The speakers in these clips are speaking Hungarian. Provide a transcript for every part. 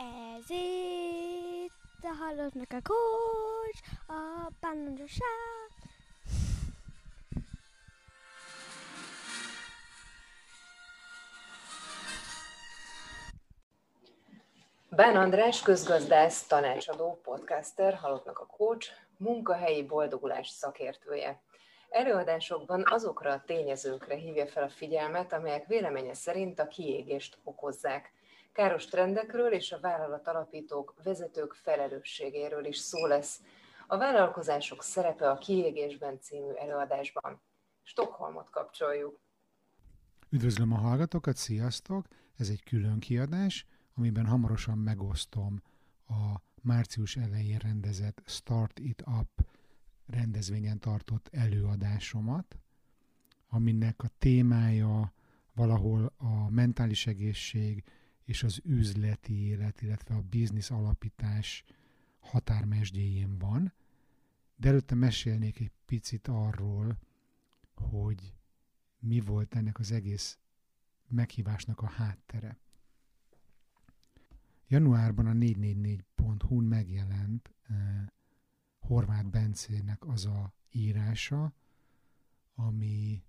Ez itt a halottnak a kócs, a pannonosá. Bán András, közgazdász, tanácsadó, podcaster, halottnak a coach, munkahelyi boldogulás szakértője. Előadásokban azokra a tényezőkre hívja fel a figyelmet, amelyek véleménye szerint a kiégést okozzák. Káros trendekről és a vállalat alapítók, vezetők felelősségéről is szó lesz. A vállalkozások szerepe a kiégésben című előadásban. Stockholmot kapcsoljuk. Üdvözlöm a hallgatókat, sziasztok! Ez egy külön kiadás, amiben hamarosan megosztom a március elején rendezett Start It Up rendezvényen tartott előadásomat, aminek a témája valahol a mentális egészség és az üzleti élet, illetve a biznisz alapítás határmesdjéjén van, de előtte mesélnék egy picit arról, hogy mi volt ennek az egész meghívásnak a háttere. Januárban a 444.hu-n megjelent eh, Horváth Bencének az a írása, ami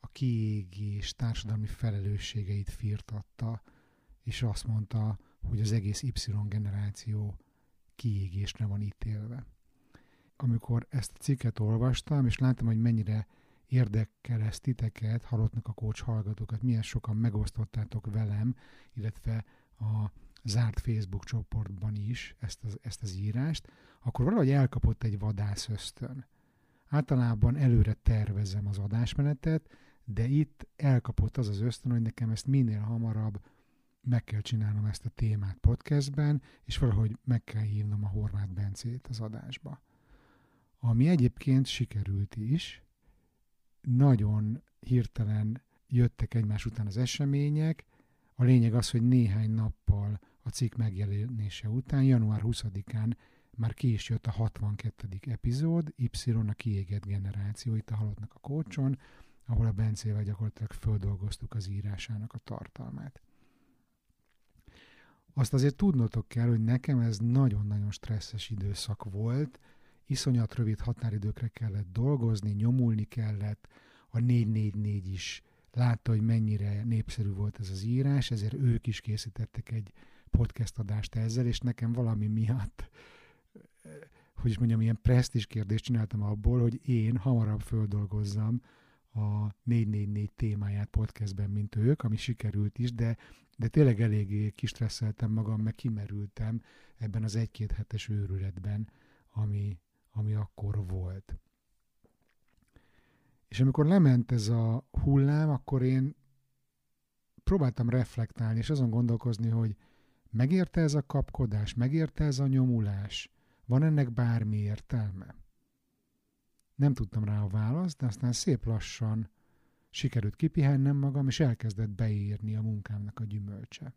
a kiégés társadalmi felelősségeit firtatta, és azt mondta, hogy az egész Y generáció kiégésre van ítélve. Amikor ezt a cikket olvastam, és láttam, hogy mennyire érdekel ez titeket, halottnak a kócs hallgatókat, milyen sokan megosztottátok velem, illetve a zárt Facebook csoportban is ezt az, ezt az írást, akkor valahogy elkapott egy vadász ösztön. Általában előre tervezem az adásmenetet, de itt elkapott az az ösztön, hogy nekem ezt minél hamarabb meg kell csinálnom ezt a témát podcastben, és valahogy meg kell hívnom a Horváth Bencét az adásba. Ami egyébként sikerült is, nagyon hirtelen jöttek egymás után az események, a lényeg az, hogy néhány nappal a cikk megjelenése után, január 20-án már ki is jött a 62. epizód, Y a kiégett generáció, itt a halottnak a kócson, ahol a Bencével gyakorlatilag földolgoztuk az írásának a tartalmát. Azt azért tudnotok kell, hogy nekem ez nagyon-nagyon stresszes időszak volt, iszonyat rövid határidőkre kellett dolgozni, nyomulni kellett, a 444 is látta, hogy mennyire népszerű volt ez az írás, ezért ők is készítettek egy podcast adást ezzel, és nekem valami miatt, hogy is mondjam, ilyen presztis kérdést csináltam abból, hogy én hamarabb földolgozzam a 444 témáját podcastben, mint ők, ami sikerült is, de, de tényleg eléggé kistresszeltem magam, meg kimerültem ebben az egy-két hetes őrületben, ami, ami akkor volt. És amikor lement ez a hullám, akkor én próbáltam reflektálni, és azon gondolkozni, hogy megérte ez a kapkodás, megérte ez a nyomulás, van ennek bármi értelme? Nem tudtam rá a választ, de aztán szép lassan sikerült kipihennem magam, és elkezdett beírni a munkámnak a gyümölcse.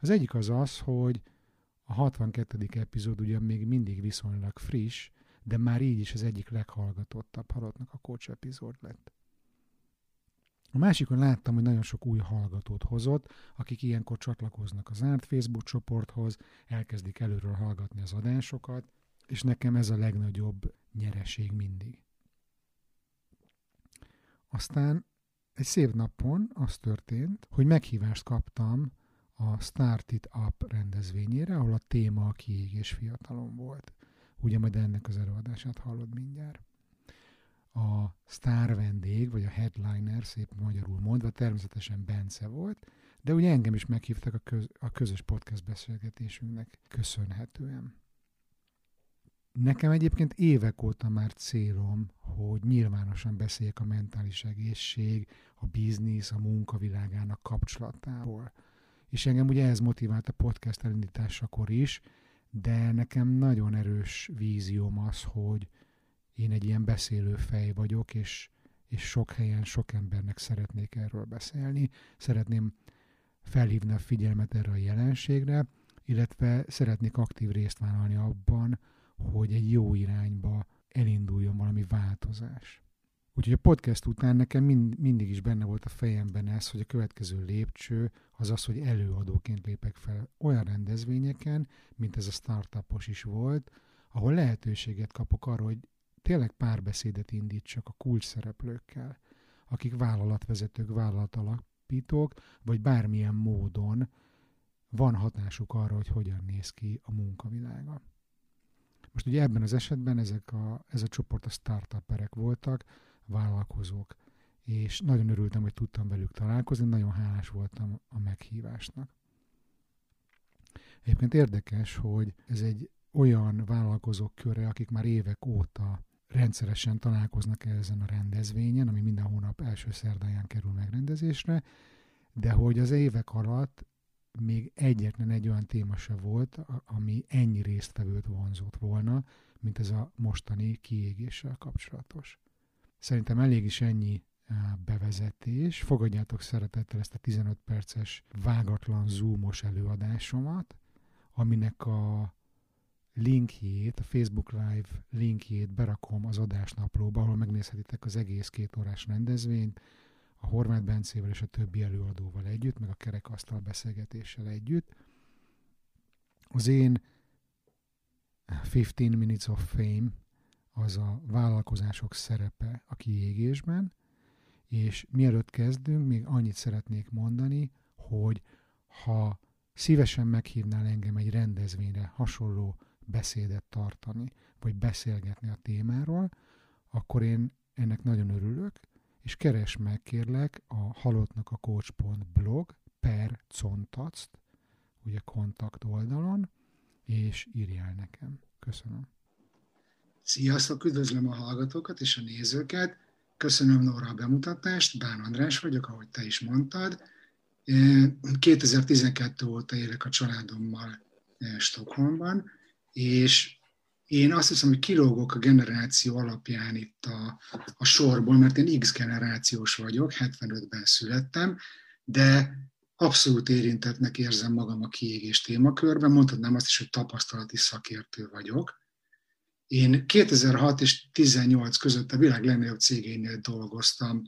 Az egyik az az, hogy a 62. epizód ugyan még mindig viszonylag friss, de már így is az egyik leghallgatottabb halottnak a coach epizód lett. A másikon láttam, hogy nagyon sok új hallgatót hozott, akik ilyenkor csatlakoznak az árt Facebook csoporthoz, elkezdik előről hallgatni az adásokat, és nekem ez a legnagyobb nyereség mindig. Aztán egy szép napon az történt, hogy meghívást kaptam a Start It Up rendezvényére, ahol a téma a kiégés fiatalon volt. Ugye majd ennek az előadását hallod mindjárt. A sztár vendég, vagy a headliner, szép magyarul mondva, természetesen Bence volt, de ugye engem is meghívtak a, köz, a közös podcast beszélgetésünknek köszönhetően. Nekem egyébként évek óta már célom, hogy nyilvánosan beszéljek a mentális egészség, a biznisz, a munkavilágának kapcsolatáról. És engem ugye ez motivált a podcast elindításakor is, de nekem nagyon erős vízióm az, hogy én egy ilyen beszélő fej vagyok, és, és sok helyen sok embernek szeretnék erről beszélni. Szeretném felhívni a figyelmet erre a jelenségre, illetve szeretnék aktív részt vállalni abban, hogy egy jó irányba elinduljon valami változás. Úgyhogy a podcast után nekem mind, mindig is benne volt a fejemben ez, hogy a következő lépcső az az, hogy előadóként lépek fel olyan rendezvényeken, mint ez a startupos is volt, ahol lehetőséget kapok arra, hogy tényleg párbeszédet indítsak a kulcs szereplőkkel, akik vállalatvezetők, vállalatalapítók, vagy bármilyen módon van hatásuk arra, hogy hogyan néz ki a munkavilága. Most ugye ebben az esetben ezek a, ez a csoport a startuperek voltak, vállalkozók, és nagyon örültem, hogy tudtam velük találkozni, nagyon hálás voltam a meghívásnak. Egyébként érdekes, hogy ez egy olyan vállalkozók köre, akik már évek óta rendszeresen találkoznak ezen a rendezvényen, ami minden hónap első szerdáján kerül megrendezésre, de hogy az évek alatt még egyetlen egy olyan téma se volt, ami ennyi résztvevőt vonzott volna, mint ez a mostani kiégéssel kapcsolatos. Szerintem elég is ennyi bevezetés. Fogadjátok szeretettel ezt a 15 perces vágatlan zoomos előadásomat, aminek a linkjét, a Facebook Live linkjét berakom az adásnaplóba, ahol megnézhetitek az egész két órás rendezvényt, a Horváth Bencével és a többi előadóval együtt, meg a kerekasztal beszélgetéssel együtt. Az én 15 Minutes of Fame az a vállalkozások szerepe a kiégésben, és mielőtt kezdünk, még annyit szeretnék mondani, hogy ha szívesen meghívnál engem egy rendezvényre hasonló beszédet tartani, vagy beszélgetni a témáról, akkor én ennek nagyon örülök, és keres meg kérlek a halottnak a coach.blog per contact, ugye kontakt oldalon, és írjál nekem. Köszönöm. Sziasztok, üdvözlöm a hallgatókat és a nézőket. Köszönöm Nóra a bemutatást, Bán András vagyok, ahogy te is mondtad. 2012 óta élek a családommal Stockholmban, és én azt hiszem, hogy kilógok a generáció alapján itt a, a sorból, mert én X generációs vagyok, 75-ben születtem, de abszolút érintettnek érzem magam a kiégés témakörben, mondhatnám azt is, hogy tapasztalati szakértő vagyok. Én 2006 és 2018 között a világ legnagyobb cégénél dolgoztam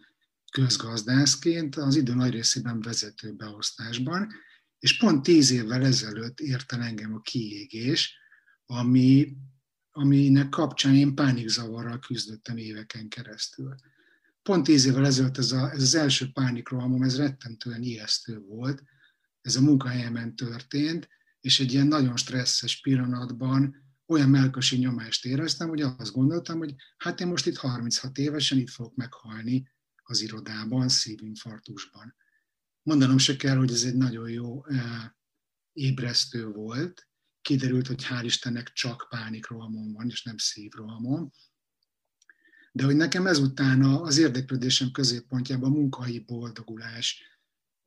közgazdászként, az idő nagy részében vezető beosztásban, és pont tíz évvel ezelőtt ért el engem a kiégés, ami, aminek kapcsán én pánikzavarral küzdöttem éveken keresztül. Pont tíz évvel ezelőtt ez, a, ez az első pánikrohamom, ez rettentően ijesztő volt, ez a munkahelyemen történt, és egy ilyen nagyon stresszes pillanatban olyan melkosi nyomást éreztem, hogy azt gondoltam, hogy hát én most itt 36 évesen itt fogok meghalni az irodában, szívinfarktusban. Mondanom se kell, hogy ez egy nagyon jó eh, ébresztő volt, kiderült, hogy hál' Istennek csak pánikrohamon van, és nem szívrohamon. De hogy nekem ezután az érdeklődésem középpontjában a munkai boldogulás,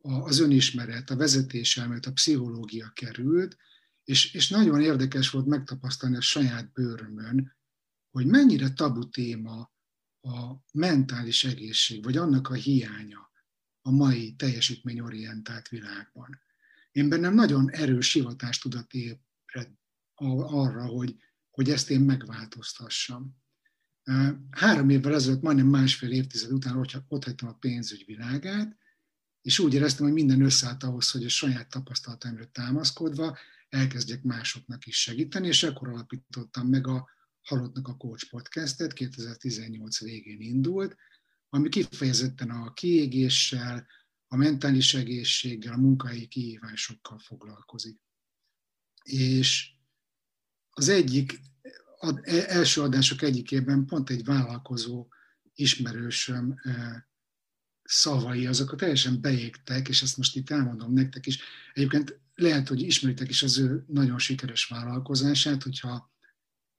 az önismeret, a vezetéselmélet, a pszichológia került, és, és nagyon érdekes volt megtapasztalni a saját bőrömön, hogy mennyire tabu téma a mentális egészség, vagy annak a hiánya a mai teljesítményorientált világban. Én bennem nagyon erős hivatástudat arra, hogy, hogy ezt én megváltoztassam. Három évvel ezelőtt, majdnem másfél évtized után ott hagytam a pénzügy világát, és úgy éreztem, hogy minden összeállt ahhoz, hogy a saját tapasztalataimra támaszkodva elkezdjek másoknak is segíteni, és akkor alapítottam meg a Halottnak a Coach podcastet, 2018 végén indult, ami kifejezetten a kiégéssel, a mentális egészséggel, a munkai kihívásokkal foglalkozik. És az egyik ad, e, első adások egyikében pont egy vállalkozó ismerősöm szavai, azok teljesen beégtek, és ezt most itt elmondom nektek is. Egyébként lehet, hogy ismeritek is az ő nagyon sikeres vállalkozását, hogyha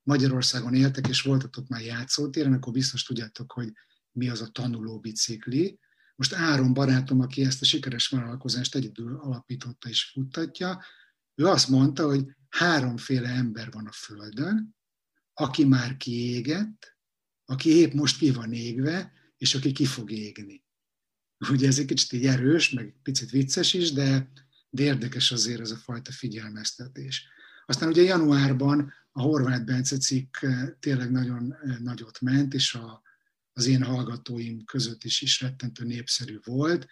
Magyarországon éltek, és voltatok már játszótéren, akkor biztos tudjátok, hogy mi az a tanuló bicikli. Most Áron barátom, aki ezt a sikeres vállalkozást egyedül alapította és futtatja, ő azt mondta, hogy háromféle ember van a Földön, aki már kiégett, aki épp most ki van égve, és aki ki fog égni. Ugye ez egy kicsit így erős, meg picit vicces is, de, de érdekes azért ez a fajta figyelmeztetés. Aztán ugye januárban a Horváth Bence cikk eh, tényleg nagyon eh, nagyot ment, és a, az én hallgatóim között is, is rettentő népszerű volt.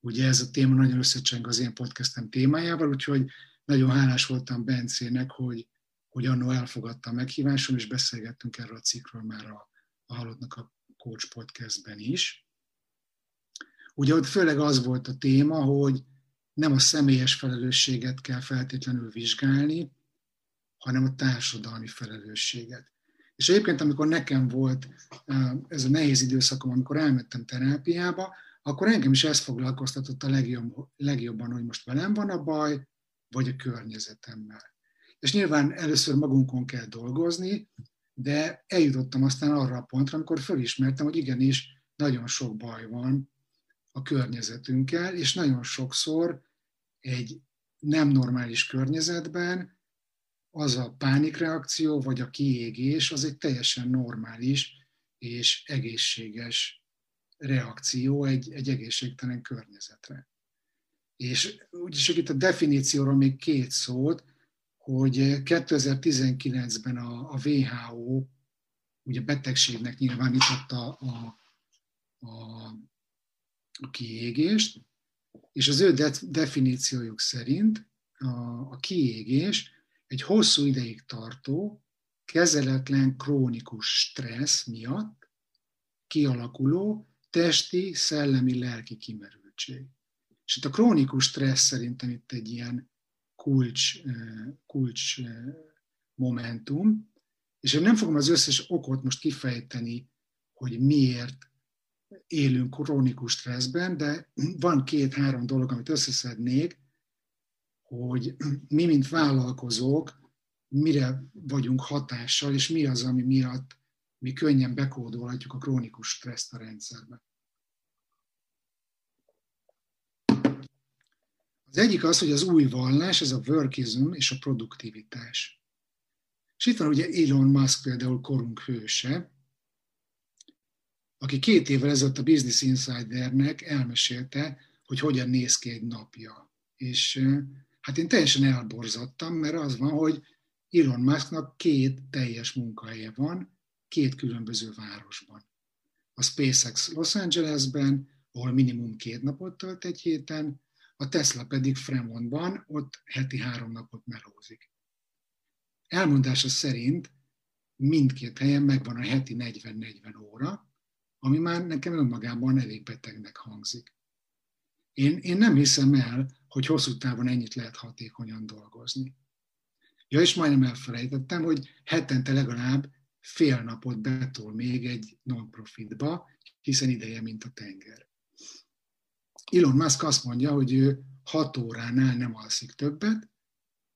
Ugye ez a téma nagyon összecseng az én podcastem témájával, úgyhogy nagyon hálás voltam Bencének, hogy, hogy annó elfogadta a meghívásom, és beszélgettünk erről a cikkről már a, a Halottnak a Coach podcastben is. Ugye ott főleg az volt a téma, hogy nem a személyes felelősséget kell feltétlenül vizsgálni, hanem a társadalmi felelősséget. És egyébként, amikor nekem volt ez a nehéz időszakom, amikor elmentem terápiába, akkor engem is ez foglalkoztatott a legjobb, legjobban, hogy most velem van a baj, vagy a környezetemmel. És nyilván először magunkon kell dolgozni, de eljutottam aztán arra a pontra, amikor felismertem, hogy igenis nagyon sok baj van a környezetünkkel, és nagyon sokszor egy nem normális környezetben az a pánikreakció vagy a kiégés az egy teljesen normális és egészséges reakció egy, egy egészségtelen környezetre. És úgyis itt a definícióról még két szót, hogy 2019-ben a, a WHO ugye betegségnek nyilvánította a, a, a kiégést, és az ő de, definíciójuk szerint a, a kiégés egy hosszú ideig tartó, kezeletlen krónikus stressz miatt kialakuló testi, szellemi, lelki kimerültség. És itt a krónikus stressz szerintem itt egy ilyen kulcs, kulcs momentum, és én nem fogom az összes okot most kifejteni, hogy miért élünk krónikus stresszben, de van két-három dolog, amit összeszednék, hogy mi, mint vállalkozók, mire vagyunk hatással, és mi az, ami miatt mi könnyen bekódolhatjuk a krónikus stresszt a rendszerbe. Az egyik az, hogy az új vallás, ez a workism és a produktivitás. És itt van ugye Elon Musk például korunk hőse, aki két évvel ezelőtt a Business Insidernek elmesélte, hogy hogyan néz ki egy napja. És hát én teljesen elborzadtam, mert az van, hogy Elon Musknak két teljes munkahelye van, két különböző városban. A SpaceX Los Angelesben, ahol minimum két napot tölt egy héten, a Tesla pedig Fremontban, ott heti három napot melózik. Elmondása szerint mindkét helyen megvan a heti 40-40 óra, ami már nekem önmagában elég betegnek hangzik. Én, én nem hiszem el, hogy hosszú távon ennyit lehet hatékonyan dolgozni. Ja, és majdnem elfelejtettem, hogy hetente legalább fél napot betol még egy non-profitba, hiszen ideje, mint a tenger. Elon Musk azt mondja, hogy ő hat óránál nem alszik többet,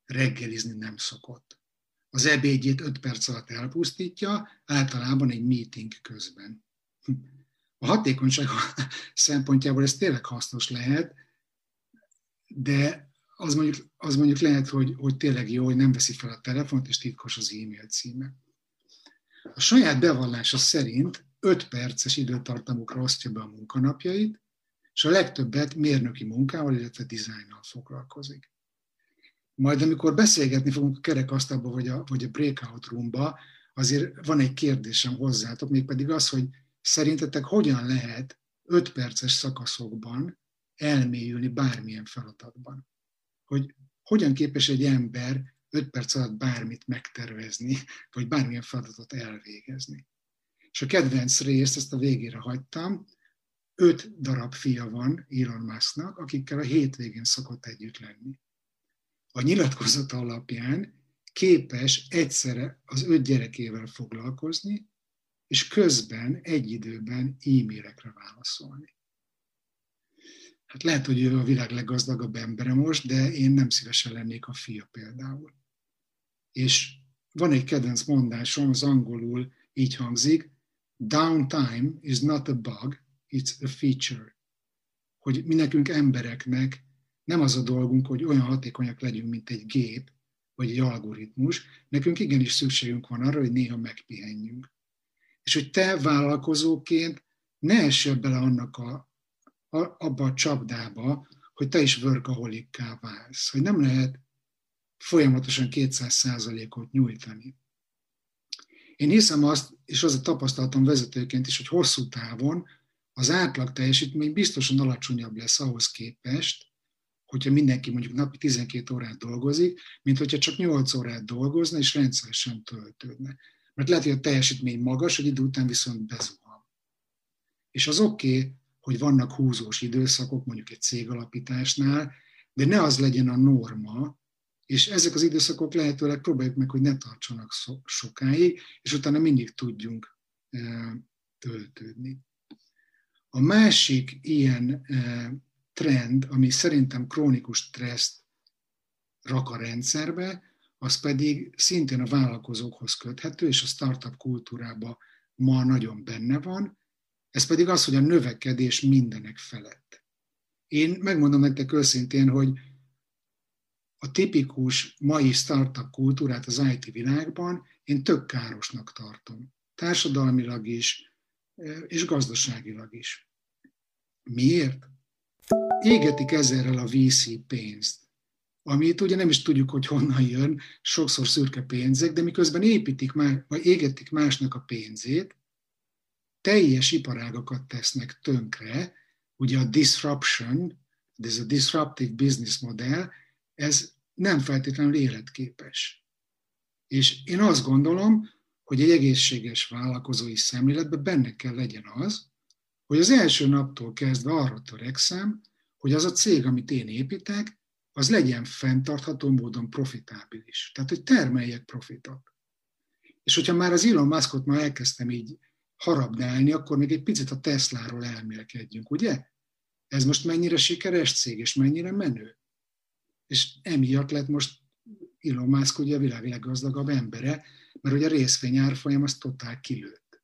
reggelizni nem szokott. Az ebédjét öt perc alatt elpusztítja, általában egy meeting közben. A hatékonyság szempontjából ez tényleg hasznos lehet, de az mondjuk, az mondjuk lehet, hogy, hogy tényleg jó, hogy nem veszi fel a telefont, és titkos az e-mail címe. A saját bevallása szerint 5 perces időtartamukra osztja be a munkanapjait, és a legtöbbet mérnöki munkával, illetve dizájnnal foglalkozik. Majd amikor beszélgetni fogunk a kerekasztalba vagy a, vagy a breakout roomba, azért van egy kérdésem hozzátok, mégpedig az, hogy szerintetek hogyan lehet 5 perces szakaszokban elmélyülni bármilyen feladatban? Hogy hogyan képes egy ember 5 perc alatt bármit megtervezni, vagy bármilyen feladatot elvégezni. És a kedvenc részt, ezt a végére hagytam, öt darab fia van Elon Musknak, akikkel a hétvégén szokott együtt lenni. A nyilatkozata alapján képes egyszerre az öt gyerekével foglalkozni, és közben egy időben e-mailekre válaszolni. Hát lehet, hogy ő a világ leggazdagabb embere most, de én nem szívesen lennék a fia például. És van egy kedvenc mondásom, az angolul így hangzik, downtime is not a bug, it's a feature. Hogy mi nekünk embereknek nem az a dolgunk, hogy olyan hatékonyak legyünk, mint egy gép, vagy egy algoritmus, nekünk igenis szükségünk van arra, hogy néha megpihenjünk. És hogy te vállalkozóként ne essél bele annak a, a, abba a csapdába, hogy te is workaholikká válsz. Hogy nem lehet folyamatosan 200%-ot nyújtani. Én hiszem azt, és az a tapasztalatom vezetőként is, hogy hosszú távon az átlag teljesítmény biztosan alacsonyabb lesz ahhoz képest, hogyha mindenki mondjuk napi 12 órát dolgozik, mint hogyha csak 8 órát dolgozna és rendszeresen töltődne. Mert lehet, hogy a teljesítmény magas, hogy idő után viszont bezuhan. És az oké, okay, hogy vannak húzós időszakok, mondjuk egy cégalapításnál, de ne az legyen a norma, és ezek az időszakok lehetőleg próbáljuk meg, hogy ne tartsanak sokáig, és utána mindig tudjunk töltődni. A másik ilyen trend, ami szerintem krónikus stresszt rak a rendszerbe, az pedig szintén a vállalkozókhoz köthető, és a startup kultúrában ma nagyon benne van, ez pedig az, hogy a növekedés mindenek felett. Én megmondom nektek őszintén, hogy a tipikus mai startup kultúrát az IT világban én tök károsnak tartom. Társadalmilag is, és gazdaságilag is. Miért? Égetik ezerrel a VC pénzt, amit ugye nem is tudjuk, hogy honnan jön, sokszor szürke pénzek, de miközben építik már, vagy égetik másnak a pénzét, teljes iparágakat tesznek tönkre, ugye a disruption, ez a disruptive business model, ez nem feltétlenül életképes. És én azt gondolom, hogy egy egészséges vállalkozói szemléletben benne kell legyen az, hogy az első naptól kezdve arra törekszem, hogy az a cég, amit én építek, az legyen fenntartható módon profitábilis. Tehát, hogy termeljek profitot. És hogyha már az Elon Muskot már elkezdtem így harabdálni, akkor még egy picit a Tesláról elmélkedjünk, ugye? Ez most mennyire sikeres cég, és mennyire menő? És emiatt lett most Elon Musk ugye a világ leggazdagabb embere, mert ugye a részvény árfolyam az totál kilőtt.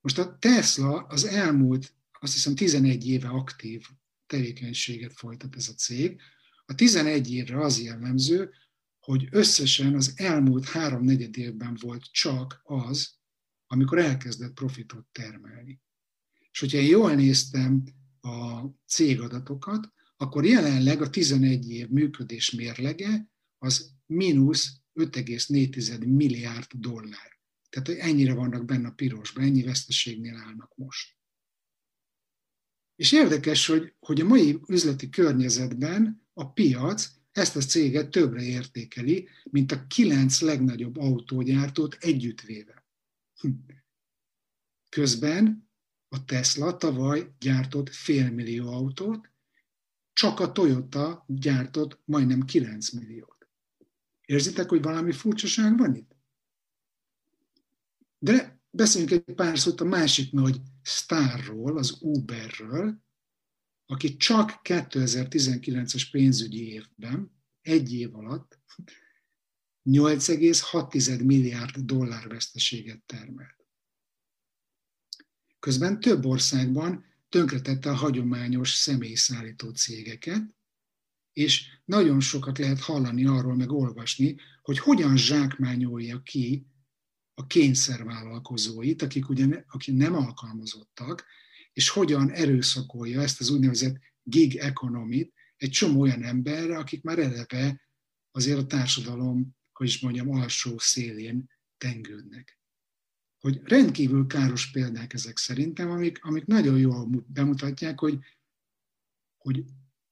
Most a Tesla az elmúlt, azt hiszem 11 éve aktív tevékenységet folytat ez a cég. A 11 évre az jellemző, hogy összesen az elmúlt három negyed évben volt csak az, amikor elkezdett profitot termelni. És hogyha én jól néztem a cégadatokat, akkor jelenleg a 11 év működés mérlege az mínusz 5,4 milliárd dollár. Tehát ennyire vannak benne a pirosban, ennyi veszteségnél állnak most. És érdekes, hogy, hogy a mai üzleti környezetben a piac ezt a céget többre értékeli, mint a kilenc legnagyobb autógyártót együttvéve. Közben a Tesla tavaly gyártott félmillió autót, csak a Toyota gyártott majdnem 9 milliót. Érzitek, hogy valami furcsaság van itt? De beszéljünk egy pár szót a másik nagy sztárról, az Uberről, aki csak 2019-es pénzügyi évben, egy év alatt 8,6 milliárd dollár veszteséget termelt. Közben több országban tönkretette a hagyományos személyszállító cégeket, és nagyon sokat lehet hallani arról, meg olvasni, hogy hogyan zsákmányolja ki a kényszervállalkozóit, akik ugye akik nem alkalmazottak, és hogyan erőszakolja ezt az úgynevezett gig economy egy csomó olyan emberre, akik már eleve azért a társadalom, hogy is mondjam, alsó szélén tengődnek. Hogy rendkívül káros példák ezek szerintem, amik, amik nagyon jól bemutatják, hogy, hogy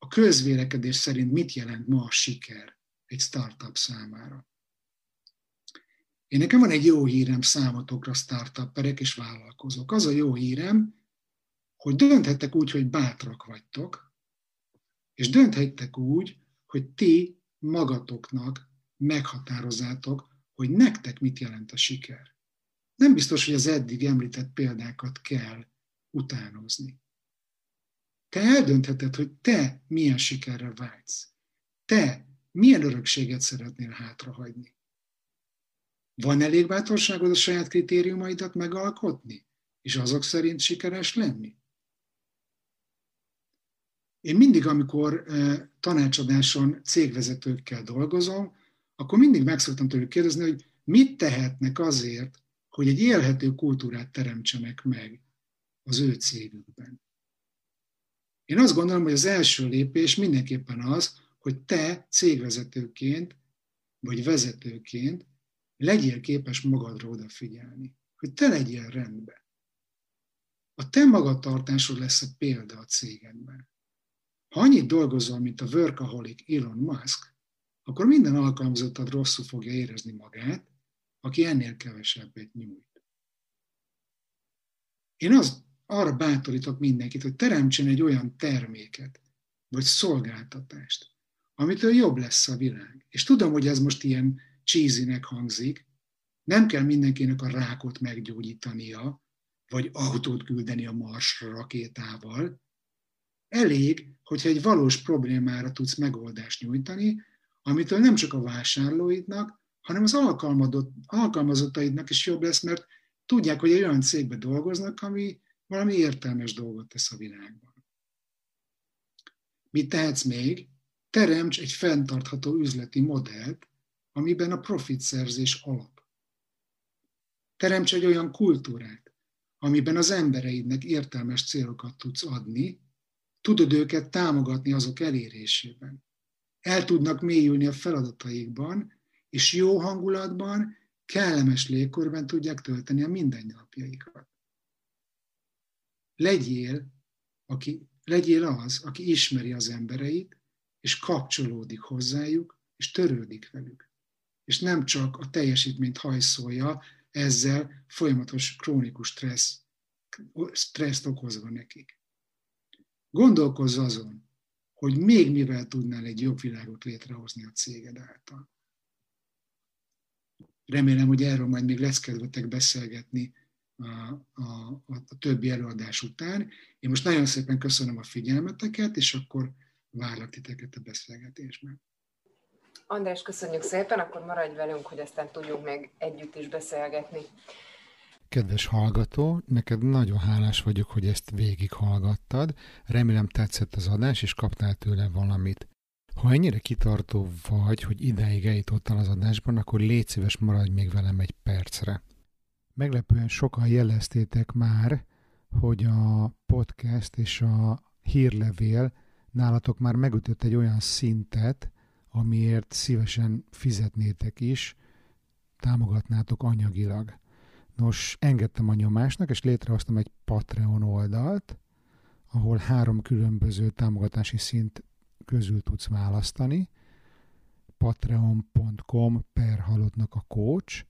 a közvélekedés szerint mit jelent ma a siker egy startup számára. Én nekem van egy jó hírem számotokra, startupperek és vállalkozók. Az a jó hírem, hogy dönthettek úgy, hogy bátrak vagytok, és dönthettek úgy, hogy ti magatoknak meghatározzátok, hogy nektek mit jelent a siker nem biztos, hogy az eddig említett példákat kell utánozni. Te eldöntheted, hogy te milyen sikerre vágysz. Te milyen örökséget szeretnél hátrahagyni. Van elég bátorságod a saját kritériumaidat megalkotni, és azok szerint sikeres lenni? Én mindig, amikor tanácsadáson cégvezetőkkel dolgozom, akkor mindig meg szoktam tőlük kérdezni, hogy mit tehetnek azért, hogy egy élhető kultúrát teremtsenek meg az ő cégükben. Én azt gondolom, hogy az első lépés mindenképpen az, hogy te cégvezetőként vagy vezetőként legyél képes magadra odafigyelni, hogy te legyél rendben. A te magatartásod lesz a példa a cégedben. Ha annyit dolgozol, mint a workaholic Elon Musk, akkor minden alkalmazottad rosszul fogja érezni magát, aki ennél kevesebbet nyújt. Én az, arra bátorítok mindenkit, hogy teremtsen egy olyan terméket, vagy szolgáltatást, amitől jobb lesz a világ. És tudom, hogy ez most ilyen cheesynek hangzik, nem kell mindenkinek a rákot meggyógyítania, vagy autót küldeni a Marsra rakétával. Elég, hogyha egy valós problémára tudsz megoldást nyújtani, amitől nem csak a vásárlóidnak, hanem az alkalmazottaidnak is jobb lesz, mert tudják, hogy egy olyan cégben dolgoznak, ami valami értelmes dolgot tesz a világban. Mit tehetsz még? Teremts egy fenntartható üzleti modellt, amiben a profitszerzés alap. Teremts egy olyan kultúrát, amiben az embereidnek értelmes célokat tudsz adni, tudod őket támogatni azok elérésében. El tudnak mélyülni a feladataikban, és jó hangulatban, kellemes légkörben tudják tölteni a mindennapjaikat. Legyél, aki, legyél az, aki ismeri az embereit, és kapcsolódik hozzájuk, és törődik velük. És nem csak a teljesítményt hajszolja, ezzel folyamatos krónikus stressz, stresszt okozva nekik. Gondolkozz azon, hogy még mivel tudnál egy jobb világot létrehozni a céged által. Remélem, hogy erről majd még lesz kedvetek beszélgetni a, a, a többi előadás után. Én most nagyon szépen köszönöm a figyelmeteket, és akkor várlak titeket a beszélgetésben. András, köszönjük szépen, akkor maradj velünk, hogy aztán tudjunk meg együtt is beszélgetni. Kedves hallgató, neked nagyon hálás vagyok, hogy ezt végighallgattad. Remélem tetszett az adás, és kaptál tőle valamit. Ha ennyire kitartó vagy, hogy ideig eljutottál az adásban, akkor légy szíves, maradj még velem egy percre. Meglepően sokan jeleztétek már, hogy a podcast és a hírlevél nálatok már megütött egy olyan szintet, amiért szívesen fizetnétek is, támogatnátok anyagilag. Nos, engedtem a nyomásnak, és létrehoztam egy Patreon oldalt, ahol három különböző támogatási szint közül tudsz választani. patreon.com per halottnak a coach,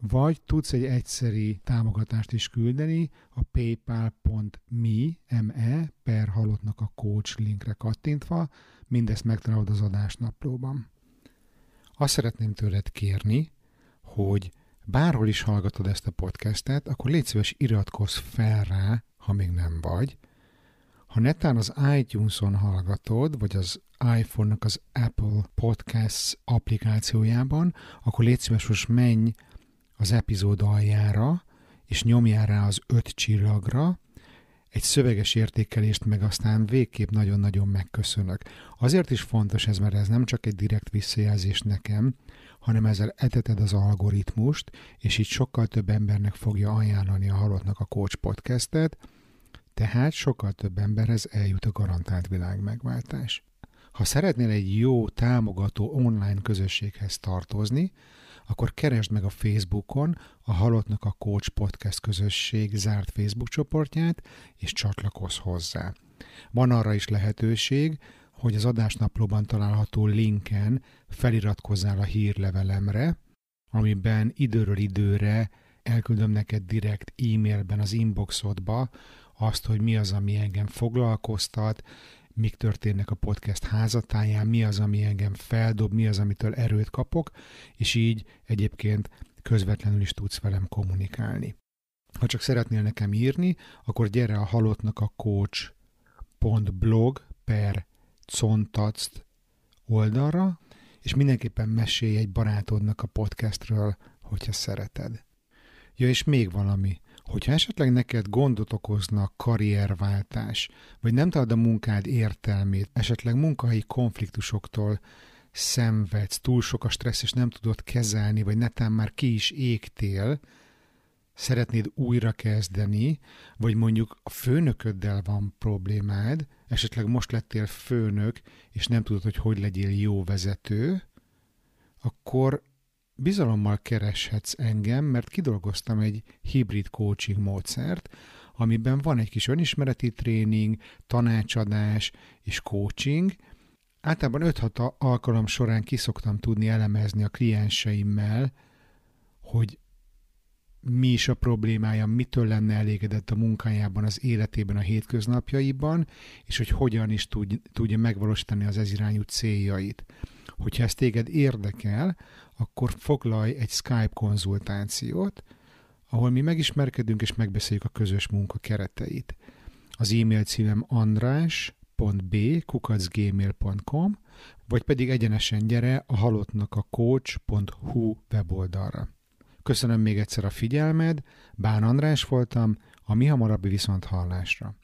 vagy tudsz egy egyszeri támogatást is küldeni a paypal.me me, per halottnak a coach linkre kattintva, mindezt megtalálod az adásnaplóban. Azt szeretném tőled kérni, hogy bárhol is hallgatod ezt a podcastet, akkor légy szíves iratkozz fel rá, ha még nem vagy. Ha netán az iTunes-on hallgatod, vagy az iPhone-nak az Apple Podcasts applikációjában, akkor légy szíves, most menj az epizód aljára, és nyomjál rá az öt csillagra, egy szöveges értékelést meg aztán végképp nagyon-nagyon megköszönök. Azért is fontos ez, mert ez nem csak egy direkt visszajelzés nekem, hanem ezzel eteted az algoritmust, és így sokkal több embernek fogja ajánlani a Halottnak a Coach podcastet, tehát sokkal több emberhez eljut a garantált világ megváltás. Ha szeretnél egy jó, támogató online közösséghez tartozni, akkor keresd meg a Facebookon a Halottnak a Coach Podcast közösség zárt Facebook csoportját, és csatlakozz hozzá. Van arra is lehetőség, hogy az adásnaplóban található linken feliratkozzál a hírlevelemre, amiben időről időre elküldöm neked direkt e-mailben az inboxodba azt, hogy mi az, ami engem foglalkoztat, mik történnek a podcast házatáján, mi az, ami engem feldob, mi az, amitől erőt kapok, és így egyébként közvetlenül is tudsz velem kommunikálni. Ha csak szeretnél nekem írni, akkor gyere a halottnak a coach.blog per contact oldalra, és mindenképpen mesélj egy barátodnak a podcastről, hogyha szereted. Ja, és még valami. Hogyha esetleg neked gondot okozna karrierváltás, vagy nem találod a munkád értelmét, esetleg munkahelyi konfliktusoktól szenvedsz, túl sok a stressz, és nem tudod kezelni, vagy netán már ki is égtél, szeretnéd újra kezdeni, vagy mondjuk a főnököddel van problémád, esetleg most lettél főnök, és nem tudod, hogy hogy legyél jó vezető, akkor bizalommal kereshetsz engem, mert kidolgoztam egy hibrid coaching módszert, amiben van egy kis önismereti tréning, tanácsadás és coaching. Általában 5-6 alkalom során kiszoktam tudni elemezni a klienseimmel, hogy mi is a problémája, mitől lenne elégedett a munkájában, az életében, a hétköznapjaiban, és hogy hogyan is tud, tudja megvalósítani az ezirányú céljait. Hogyha ez téged érdekel, akkor foglalj egy Skype konzultációt, ahol mi megismerkedünk és megbeszéljük a közös munka kereteit. Az e-mail címem andrás.b.kukacgmail.com vagy pedig egyenesen gyere a halottnak a coach.hu weboldalra. Köszönöm még egyszer a figyelmed, Bán András voltam, a mi hamarabbi viszont hallásra.